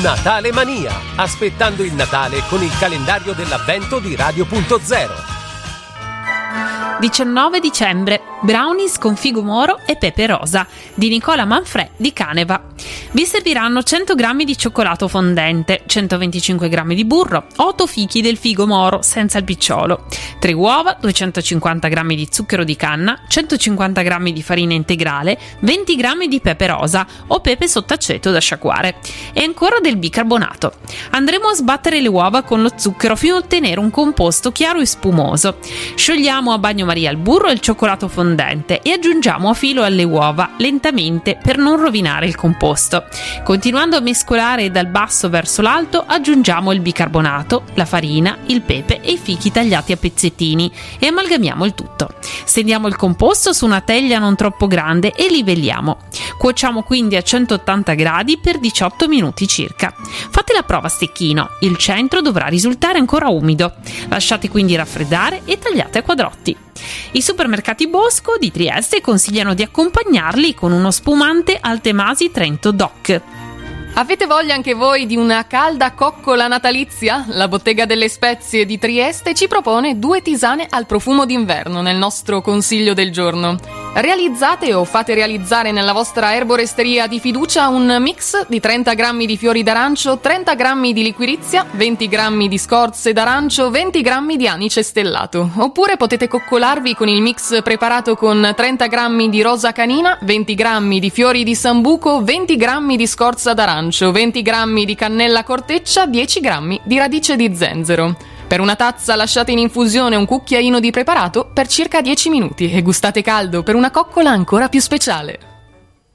Natale Mania, aspettando il Natale con il calendario dell'avvento di Radio.0. 19 dicembre, brownies con figo moro e pepe rosa di Nicola Manfrè di Caneva. Vi serviranno 100 g di cioccolato fondente, 125 g di burro, 8 fichi del figo moro senza il picciolo, 3 uova, 250 g di zucchero di canna, 150 g di farina integrale, 20 g di pepe rosa o pepe sott'aceto da sciacquare e ancora del bicarbonato. Andremo a sbattere le uova con lo zucchero fino a ottenere un composto chiaro e spumoso. Sciogliamo a bagno Maria il burro e il cioccolato fondente e aggiungiamo a filo alle uova lentamente per non rovinare il composto. Continuando a mescolare dal basso verso l'alto aggiungiamo il bicarbonato, la farina, il pepe e i fichi tagliati a pezzettini e amalgamiamo il tutto. Stendiamo il composto su una teglia non troppo grande e livelliamo. Cuociamo quindi a 180 gradi per 18 minuti circa. Fate la prova a stecchino, il centro dovrà risultare ancora umido. Lasciate quindi raffreddare e tagliate a quadrotti. I supermercati Bosco di Trieste consigliano di accompagnarli con uno spumante Altemasi Trento DOC. Avete voglia anche voi di una calda coccola natalizia? La Bottega delle Spezie di Trieste ci propone due tisane al profumo d'inverno nel nostro consiglio del giorno. Realizzate o fate realizzare nella vostra erboresteria di fiducia un mix di 30 grammi di fiori d'arancio, 30 grammi di liquirizia, 20 grammi di scorze d'arancio, 20 grammi di anice stellato. Oppure potete coccolarvi con il mix preparato con 30 grammi di rosa canina, 20 grammi di fiori di sambuco, 20 grammi di scorza d'arancio arancio, 20 g di cannella corteccia, 10 g di radice di zenzero. Per una tazza lasciate in infusione un cucchiaino di preparato per circa 10 minuti e gustate caldo per una coccola ancora più speciale.